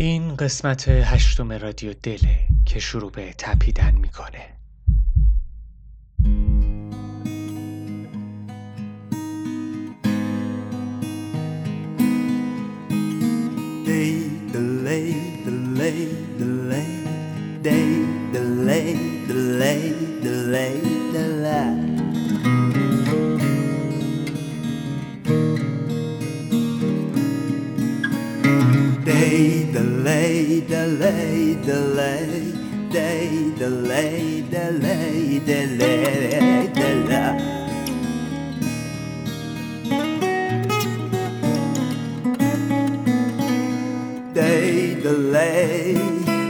این قسمت هشتم رادیو دله که شروع به تپیدن می‌کنه. Delay, delay, day, delay, delay, delay, delay. Day, delay,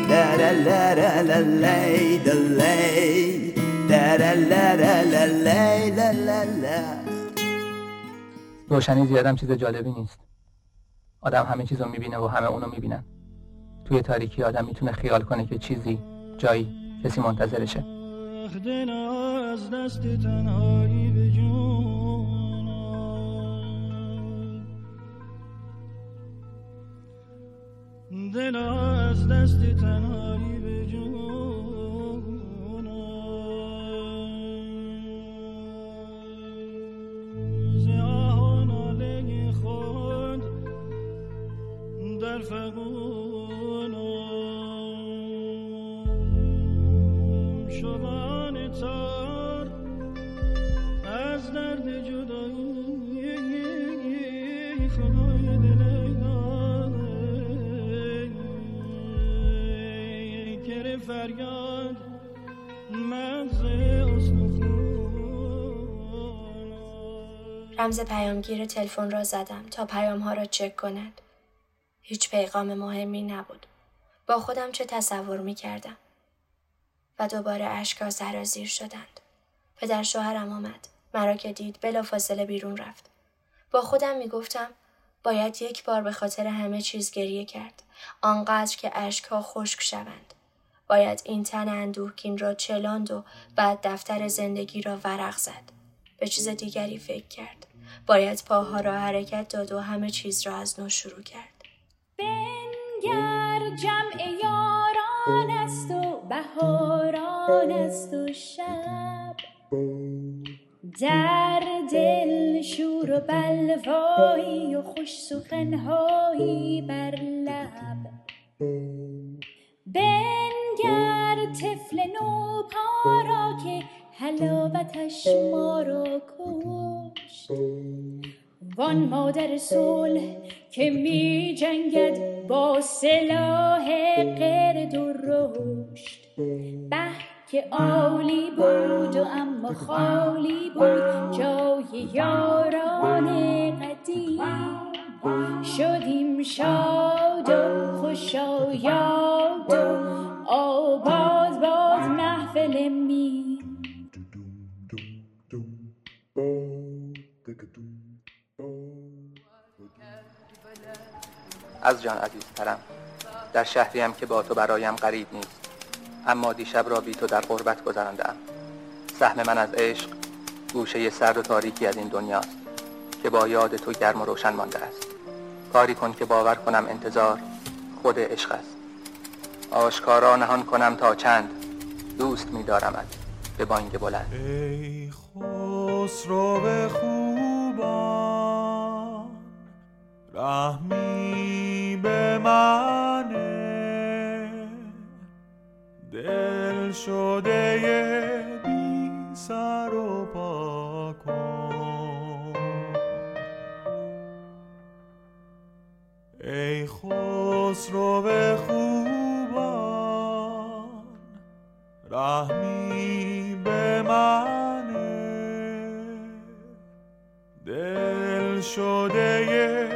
da da la da la lay, delay, da da la da la lay, la la la. روشنی زیادم چیز جالبی نیست آدم همه چیز رو می‌بینه و همه اونو می‌بینن توی تاریکی آدم می‌تونه خیال کنه که چیزی جایی کسی منتظرشه. از دست تنهایی به دل از دست تنهایی به آله خود در فقود رمز پیامگیر تلفن را زدم تا پیام ها را چک کند. هیچ پیغام مهمی نبود. با خودم چه تصور می کردم. و دوباره اشکا سرازیر شدند. پدر شوهرم آمد. مرا که دید بلا فاصله بیرون رفت. با خودم می گفتم باید یک بار به خاطر همه چیز گریه کرد. آنقدر که اشکها خشک شوند. باید این تن اندوهگین را چلاند و بعد دفتر زندگی را ورق زد. به چیز دیگری فکر کرد. باید پاها را حرکت داد و همه چیز را از نو شروع کرد. بنگر جمع یاران است و بهاران است و شب در دل شور و بلوایی و خوش سخنهایی بر لب طفل نو پارا که حلاوتش ما را کشت. وان مادر صلح که می جنگد با سلاح قرد و رشد. به که عالی بود و اما خالی بود جای یاران قدیم. شدیم شاد و خوشایاد از جان عزیزترم در شهریم که با تو برایم غریب نیست اما دیشب را بی تو در قربت گذراندم سهم من از عشق گوشه سرد و تاریکی از این دنیاست که با یاد تو گرم و روشن مانده است. کاری کن که باور کنم انتظار خود عشق است. آشکارا نهان کنم تا چند دوست می دارمت به بانگ بلند. ای خسرو رحمی به منه. دل شده بی سر و پا ای خسرو به خوبان رحمی به منه. دل شده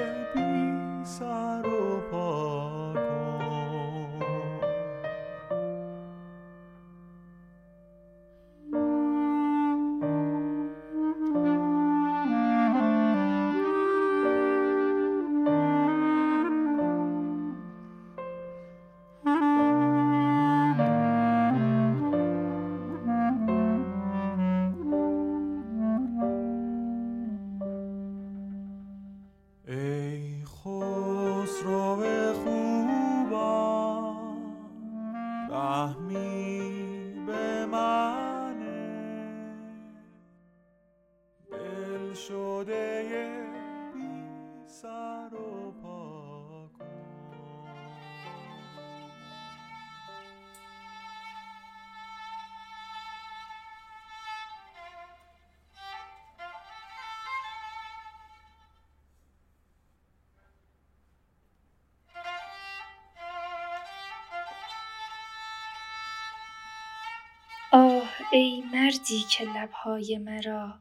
ای مردی که لبهای مرا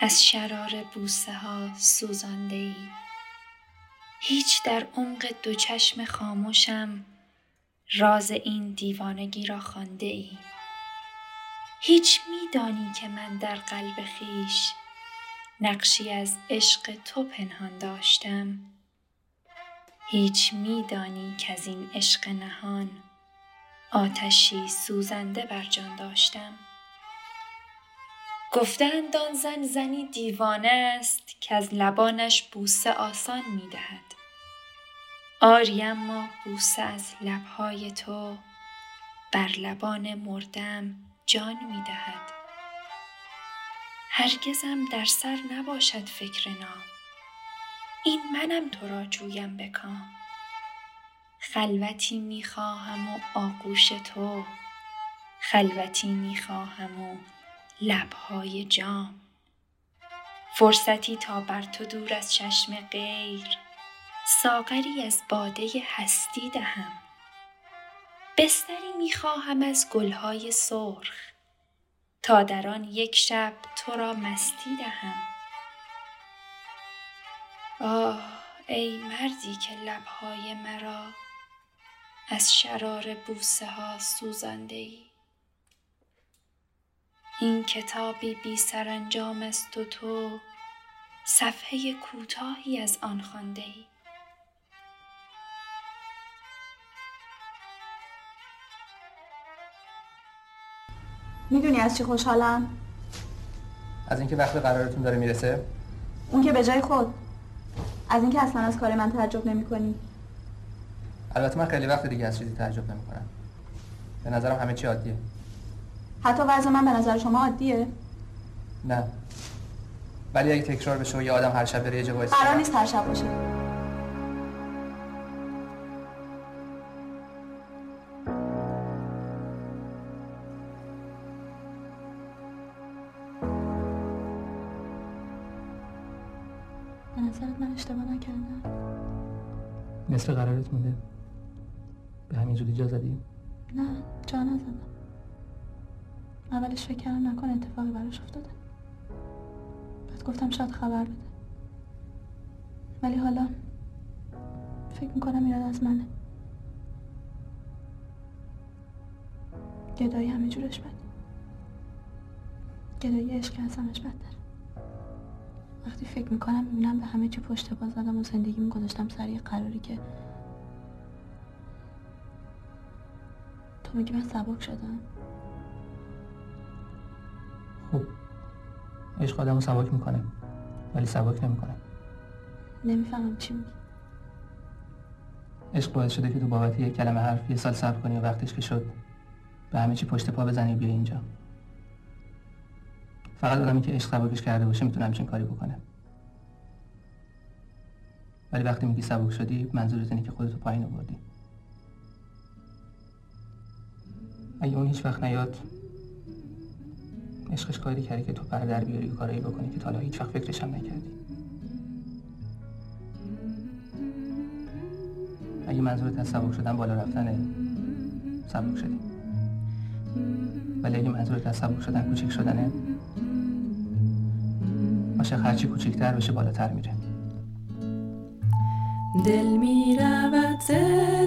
از شرار بوسه ها سوزانده ای هیچ در عمق دو چشم خاموشم راز این دیوانگی را خوانده ای هیچ میدانی که من در قلب خیش نقشی از عشق تو پنهان داشتم. هیچ میدانی که از این عشق نهان آتشی سوزنده بر جان داشتم گفتند آن زن زنی دیوانه است که از لبانش بوسه آسان می دهد. آری اما بوسه از لبهای تو بر لبان مردم جان می دهد. هرگزم در سر نباشد فکر نام این منم تو را جویم بکام خلوتی می خواهم و آغوش تو. خلوتی می خواهم و لبهای جام فرصتی تا بر تو دور از چشم غیر. ساغری از باده هستی دهم. بستری می‌خواهم از گلهای سرخ. تا در آن یک شب تو را مستی دهم. آه ای مردی که لبهای مرا از شرار بوسه ها سوزانده ای این کتابی بی سرانجام است و تو صفحه کوتاهی از آن خوانده ای می‌دونی از چی خوشحالم؟ از اینکه وقت قرارتون داره می‌رسه. اون که به جای خود. از اینکه اصلا از کار من تعجب نمی کنی البته من خیلی وقت دیگه از چیزی تعجب نمی‌کنم. به نظرم همه چی عادیه. حتی وضع من به نظر شما عادیه؟ نه. ولی اگه تکرار بشه و یه آدم هر شب بره یه جا قرار نیست هر شب باشه. به نظرت من اشتباه نکردم؟ نصف قرارت مونده. به همین زودی جا زدی؟ نه جا نزدم. اولش فکر کردم نکن اتفاقی براش افتاده. بعد گفتم شاید خبر بده. ولی حالا فکر می‌کنم ایراد از منه. گدایی همه جورش بده گدایی عشق از همش بدتر. وقتی فکر می‌کنم می‌بینم به همه چی پشت پا زدم و زندگیم گذاشتم سر یه قراری که میگی من سبک شدم. خوب. عشق آدمو سبک می‌کنه ولی سبک نمی‌کنه. نمی‌فهمم چی میگی. عشق باعث شده که تو بابت یک کلمه حرف یه سال صبر کنی و وقتش که شد به همه چی پشت پا بزنی بیا اینجا. فقط آدمی که عشق سبکش کرده باشه می‌تونه همچین کاری بکنه. ولی وقتی میگی سبک شدی منظورت اینه که خودتو پایین آوردی. اگه اون هیچ وقت نیاد عشقش کاری کردی که تو پر در بیاری و کارایی بکنی که تا حالا هیچ وقت فکرش هم نکردی. اگه منظورت از سبک شدن بالا رفتنه سبک شدی. ولی اگه منظورت از سبک شدن کوچیک شدنه عاشق هرچی کوچیکتر بشه بالاتر میره. دل می رود ز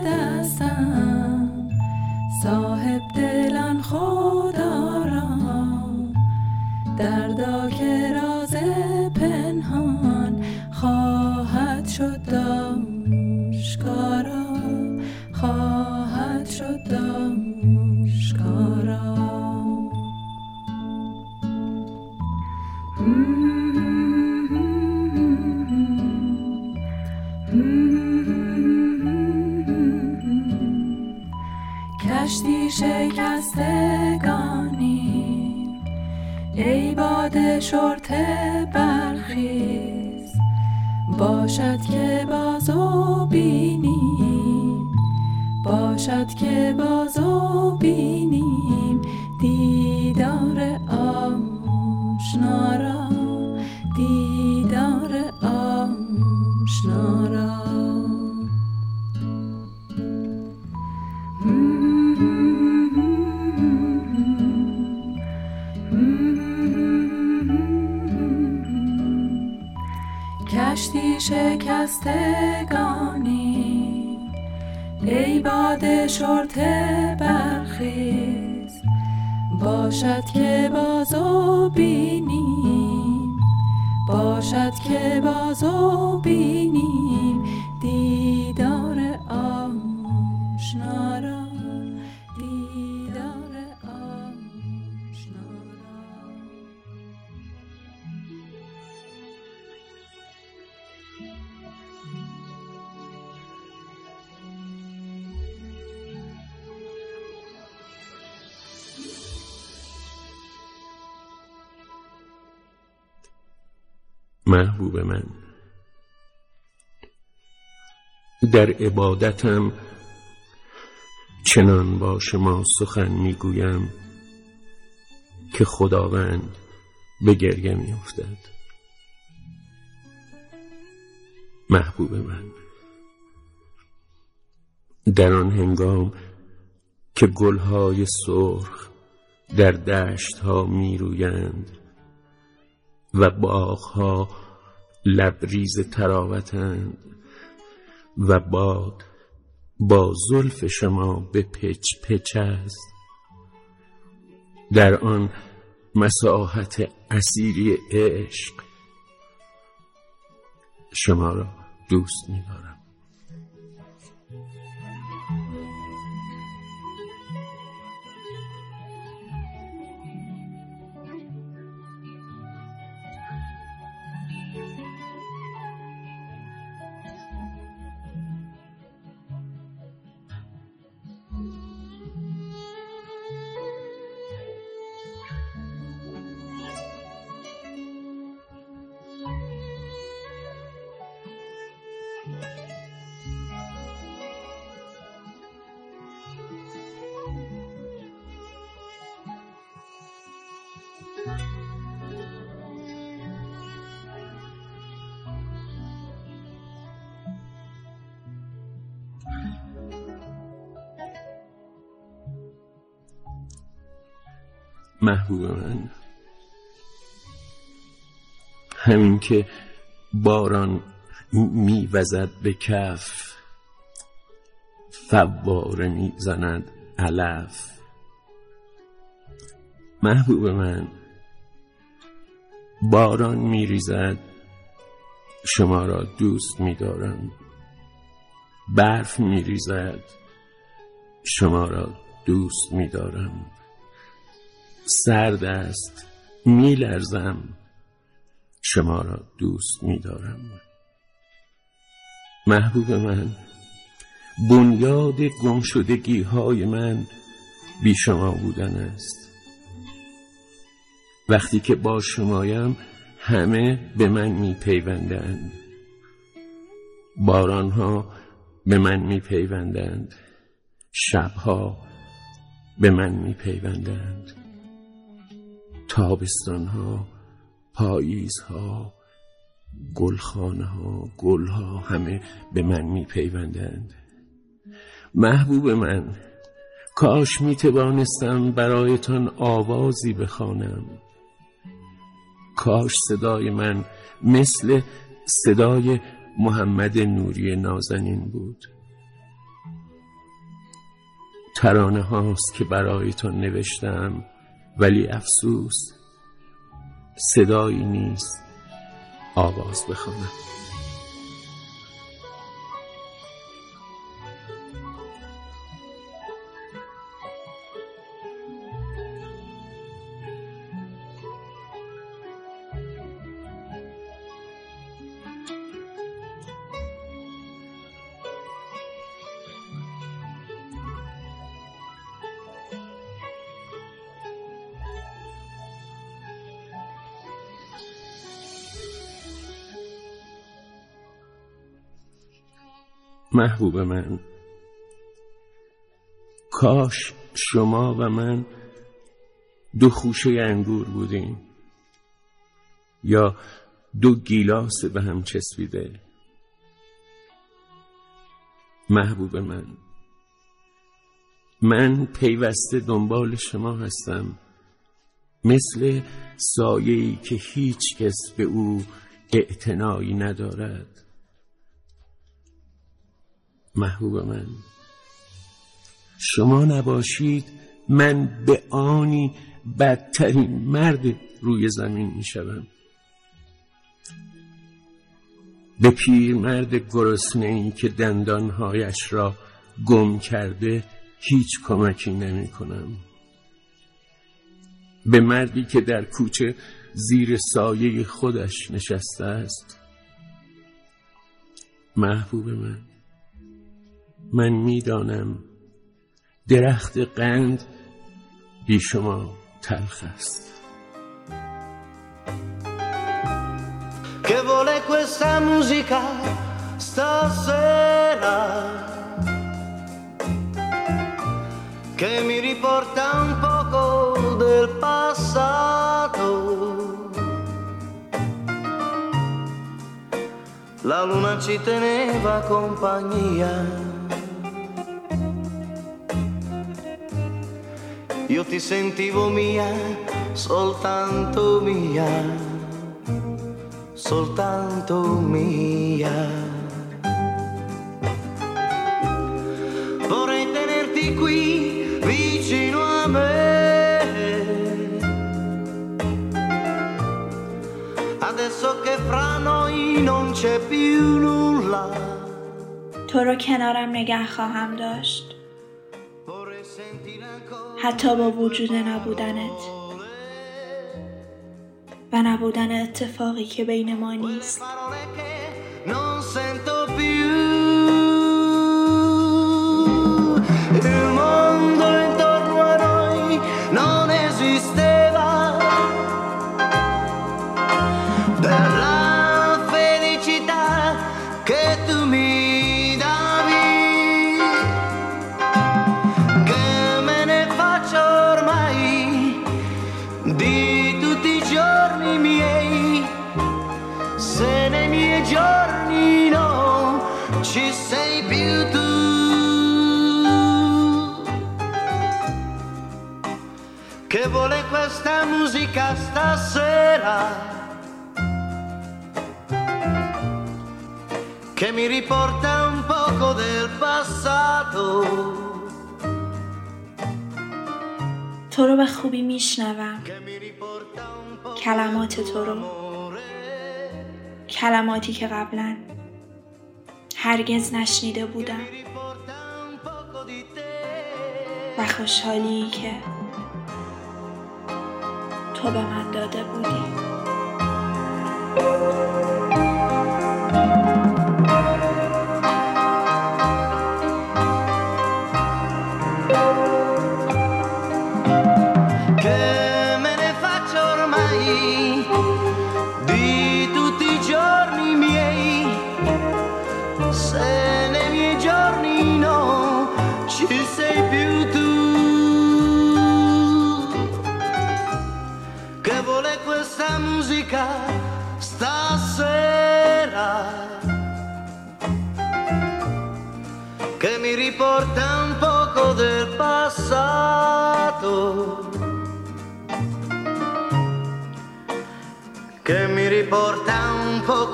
دستم. صاحب دلان خدا را دردا که راز شکستگانی. ای باد شرط برخیز. باشد که بازو بینیم باشد که بازو بینیم دیدار را خستگانی ای باد شرطه برخیز. باشد که بازو بینیم. باشد که بازو بینیم. دیدار محبوب من. در عبادتم چنان با شما سخن می‌گویم که خداوند به گریه میافتد. محبوب من. در آن هنگام که گلهای سرخ در دشت ها می رویند و باغها لبریز تراوتند و باد با زلف شما به پچ پچ است. در آن مساحت اسیری عشق شما را دوست می‌دارم. محبوب من. همین که باران میوزد به کف فواره می‌زند علف. محبوب من باران میریزد شما را دوست میدارم. برف میریزد شما را دوست میدارم. سرد است. میلرزم. شما را دوست میدارم. محبوب من بنیاد گمشدگی های من بی شما بودن است. وقتی که با شمایم همه به من میپیوندند. بارانها به من میپیوندند. شبها به من میپیوندند. تابستان ها پاییز ها گلخانه ها گل ها همه به من میپیوندند. محبوب من کاش می توانستم برایتان آوازی بخوانم. کاش صدای من مثل صدای محمد نوری نازنین بود. ترانه هاست که برایتان نوشتم. ولی افسوس صدایی نیست آواز بخوانم محبوب من. کاش شما و من دو خوشه انگور بودیم یا دو گیلاس به هم چسبیده. محبوب من من پیوسته دنبال شما هستم مثل سایه‌ای که هیچ کس به او اعتنایی ندارد. محبوب من. شما نباشید من به آنی بدترین مرد روی زمین می شدم به مرد گرسنه ای که دندانهایش را گم کرده هیچ کمکی نمی کنم به مردی که در کوچه زیر سایه خودش نشسته است. محبوب من. من می‌دانم درخت قند بی شما تلخ است Che vuole questa musica stasera Che mi riporta un poco del passato La luna ci teneva compagnia io ti sentivo mia, soltanto mia, soltanto mia. Vorrei tenerti qui vicino a me. Adesso che fra noi non c'è più nulla. تو رو کنارم نگه خواهم داشت حتی با وجود نبودنت و نبودن اتفاقی که بین ما نیست. Musica stasera che mi riporta un poco del passato تو رو به خوبی میشنوم. کلمات تو رو. کلماتی که قبلا هرگز نشنیده بودم. و خوشحالی که تو به من داده بودی.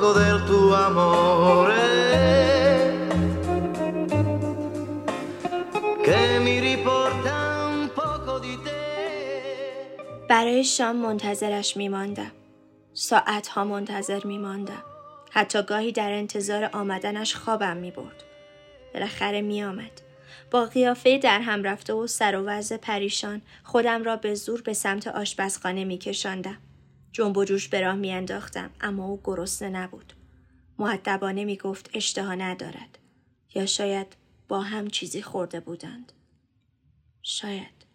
Poco del tuo amore. برای شام منتظرش میماندم. ساعتها منتظر میماندم. حتی گاهی در انتظار آمدنش خوابم می برد. بالاخره می آمد. با قیافه در هم رفته و سر و وضع پریشان خودم را به زور به سمت آشپزخانه می کشاندم. جنب و جوش به راه می انداختم اما او گرسنه نبود. معدبانه می گفت اشتها ندارد. یا شاید با هم چیزی خورده بودند. شاید.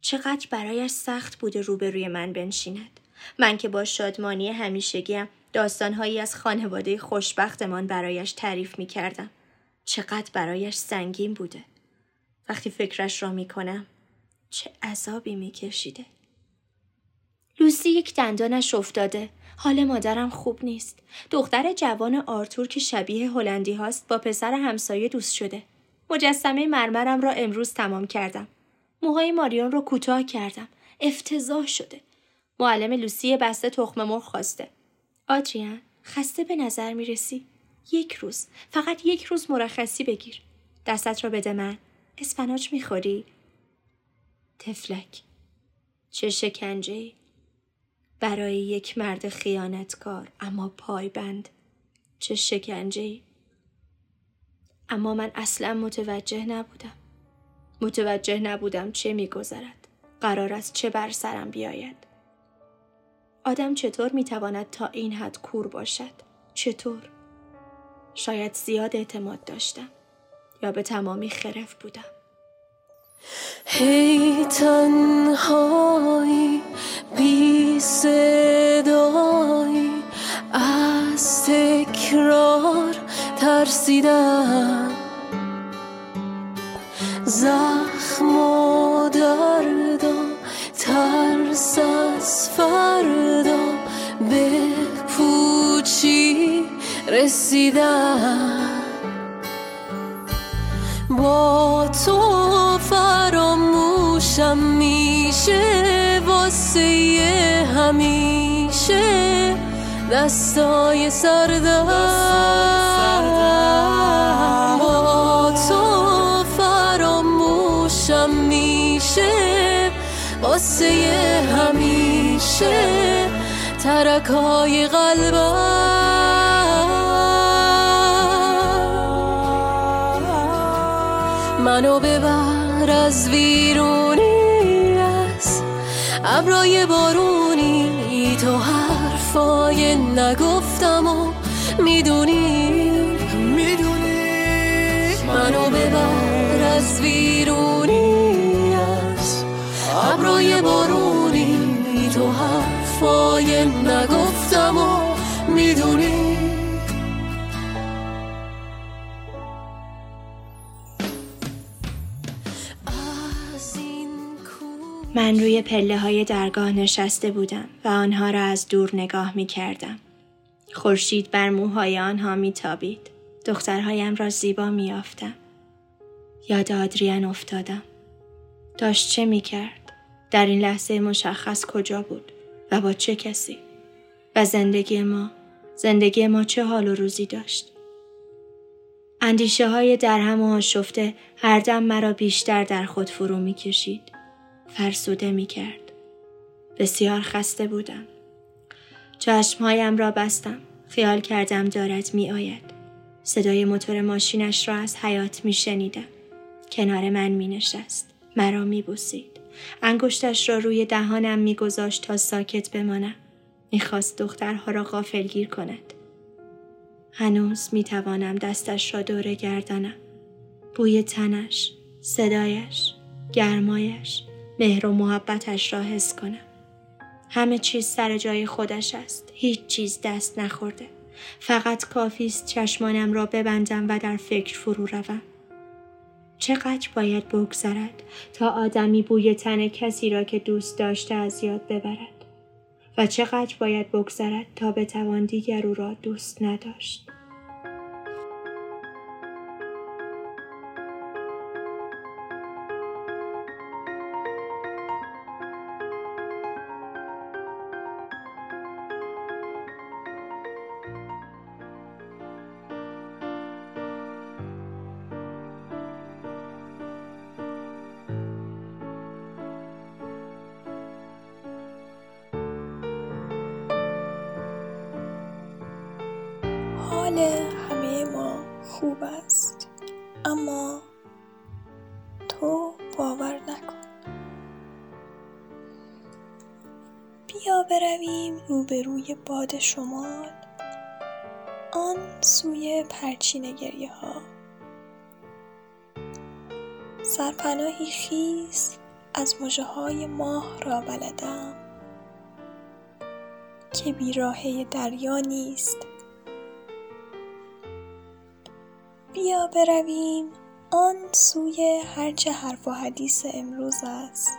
چقدر برایش سخت بوده روبروی من بنشیند. من که با شادمانی همیشگیم داستانهایی از خانواده خوشبختمان برایش تعریف می کردم. چقدر برایش سنگین بوده. وقتی فکرش را می کنم چه عذابی می کشیده. لوسی یک دندانش افتاده. حال مادرم خوب نیست. دختر جوان آرتور که شبیه هلندی هاست با پسر همسایه دوست شده. مجسمه مرمرم را امروز تمام کردم. موهای ماریون رو کوتاه کردم. افتضاح شده. معلم لوسی بسته تخم مرغ خواسته. آدریان خسته به نظر می رسی. یک روز فقط یک روز مرخصی بگیر دستت را بده من اسفناج می‌خوری تفلک چه شکنجه برای یک مرد خیانتکار. اما پایبند چه شکنجه اما من اصلا متوجه نبودم. متوجه نبودم چه میگذرد. قرار است چه بر سرم بیاید. آدم چطور می‌تواند تا این حد کور باشد؟ چطور؟ شاید زیاد اعتماد داشتم یا به تمامی خرف بودم. هی تنهایی بی صدایی از تکرار ترسیدم. زخم و دردم ترس از فردا به پوچی رسیدم. با تو فراموشم میشه واسه همیشه. دستای سردم. با تو فراموشم میشه واسه همیشه. ترکای قلبم. منو ببر. از ویرونی از ابرای بارونی تو حرفای نگفتم و می‌دونی. می‌دونی منو ببر از ویرونی از ابرای بارونی تو حرفای نگفتم من روی پله های درگاه نشسته بودم و آنها را از دور نگاه می کردم. خورشید بر موهای آنها می تابید. دخترهایم را زیبا می یافتم. یاد آدریان افتادم. داشت چه می کرد؟ در این لحظه مشخص کجا بود و با چه کسی؟ و زندگی ما زندگی ما چه حال و روزی داشت؟ اندیشه های در هم و آشفته هر دم مرا بیشتر در خود فرو می کشید. فرسوده می کرد. بسیار خسته بودم. چشمهایم را بستم. خیال کردم دارد می آید. صدای موتور ماشینش را از حیات می شنیدم. کنار من می نشست. مرا می بوسید. انگشتش را روی دهانم می گذاشت تا ساکت بمانم. می خواست دخترها را غافلگیر کند. هنوز می توانم دستش را دور گردانم. بوی تنش، صدایش، گرمایش، مهر و محبتش را حس کنم. همه چیز سر جای خودش است. هیچ چیز دست نخورده. فقط کافی است چشمانم را ببندم و در فکر فرو روم. چقدر باید بگذرد تا آدمی بوی تن کسی را که دوست داشته از یاد ببرد و چقدر باید بگذرد تا بتوان دیگر او را دوست نداشت حال همه ما خوب است. اما تو باور نکن. بیا برویم روبروی باد شمال. آن سوی پرچین گریه ها سرپناهی خیز از مژه های ماه را بلدم که بیراهه دریا نیست. برویم. آن سوی هرچه حرف و حدیث امروز است.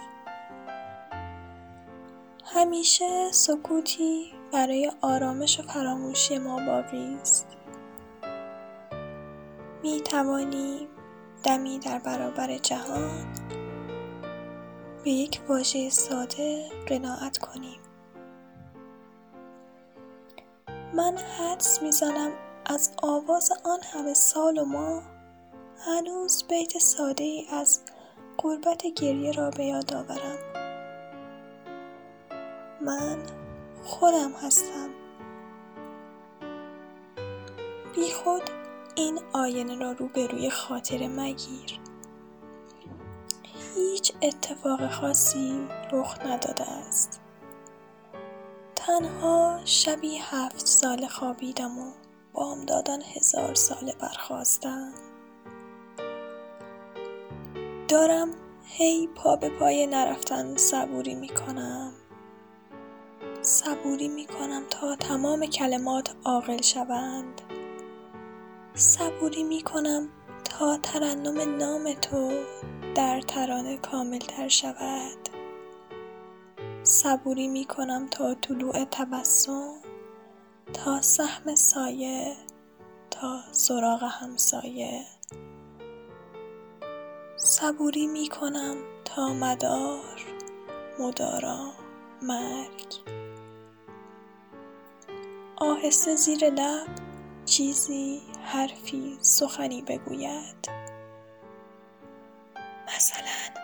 همیشه سکوتی برای آرامش و فراموشی ما باقی است. می توانیم دمی در برابر جهان به یک واژه ساده قناعت کنیم. من حدس می‌زنم از آواز آن همه سال و ماه هنوز بیت ساده ای از قربت گریه را به یاد آورم. من خودم هستم. بی خود این آینه را روبروی خاطر مگیر. هیچ اتفاق خاصی رخ نداده است. تنها شبی هفت ساله خوابیدم و بامدادان هزار ساله برخواستم دارم هی پا به پای نرفتن صبوری می کنم صبوری می کنم تا تمام کلمات عاقل شوند. صبوری می کنم تا ترنم نام تو در ترانه کامل تر شود. صبوری می کنم تا طلوع تبسم. تا سهم سایه تا سراغ همسایه. صبوری می کنم تا مدار مدارا مرگ. آهسته زیر لب چیزی حرفی سخنی بگوید. مثلا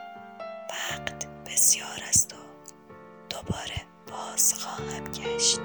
وقت بسیار است و دوباره باز خواهم گشت.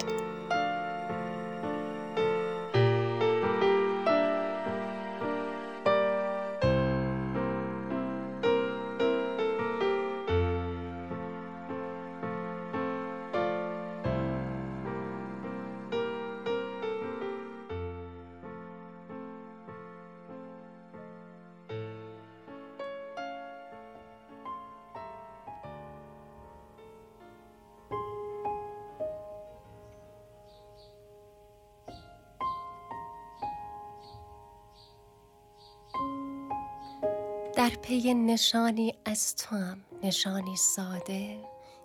در پی نشانی از توام نشانی ساده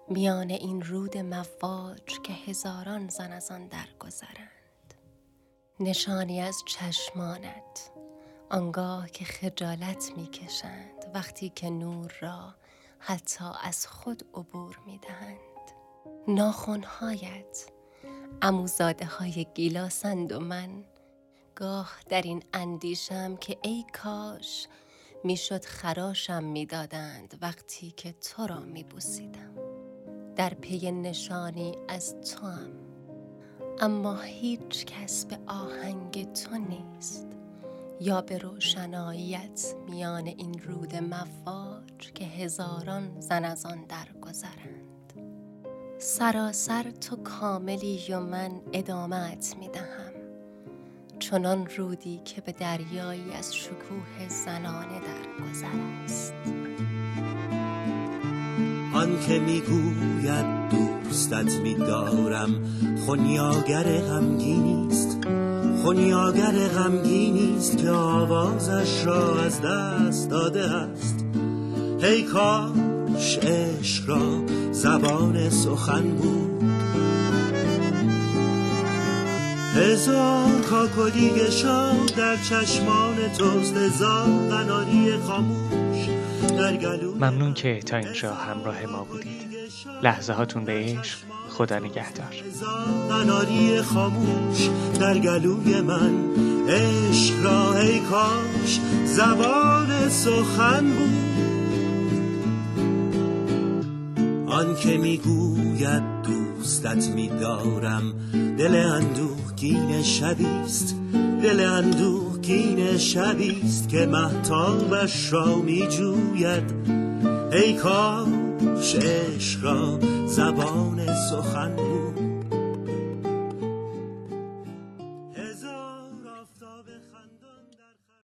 میان این رود مواج که هزاران زن از آن درگذرند. نشانی از چشمانت آنگاه که خجالت می‌کشند وقتی که نور را حتی از خود عبور می‌دهند. ناخونهایت اموزاده های گیلاسند و من گاه در این اندیشم که ای کاش می‌شد خراشم می‌دادند وقتی که تو را میبوسیدم. در پی نشانی از تو هم. اما هیچ کس به آهنگ تو نیست. یا به روشناییت میان این رود مواج که هزاران زن از آن درگذرند. سراسر تو کاملی و من ادامت می‌دهم. چنان رودی که به دریایی از شکوه زنانه درگذر است. آن که می‌گوید دوستت میدارم خونیاگر غمگینی است. خونیاگر غمگینی است که آوازش را از دست داده است. هی کاش عشق را زبان سخن بود. هزار کاکلی شاه در چشمان توست هزار قناری خاموش در گلوی ممنون که تا اینجا همراه ما بودید. لحظه هاتون به عشق خدا نگهدار. قناری خاموش در گلوی من. عشق را ای کاش زبان سخن بود. آن که می‌گوید دوستت میدارم. دل اندوهگین شبیست. دل اندوهگین شبیست که محتابش را میجوید. ای کاش عشق را زبان سخن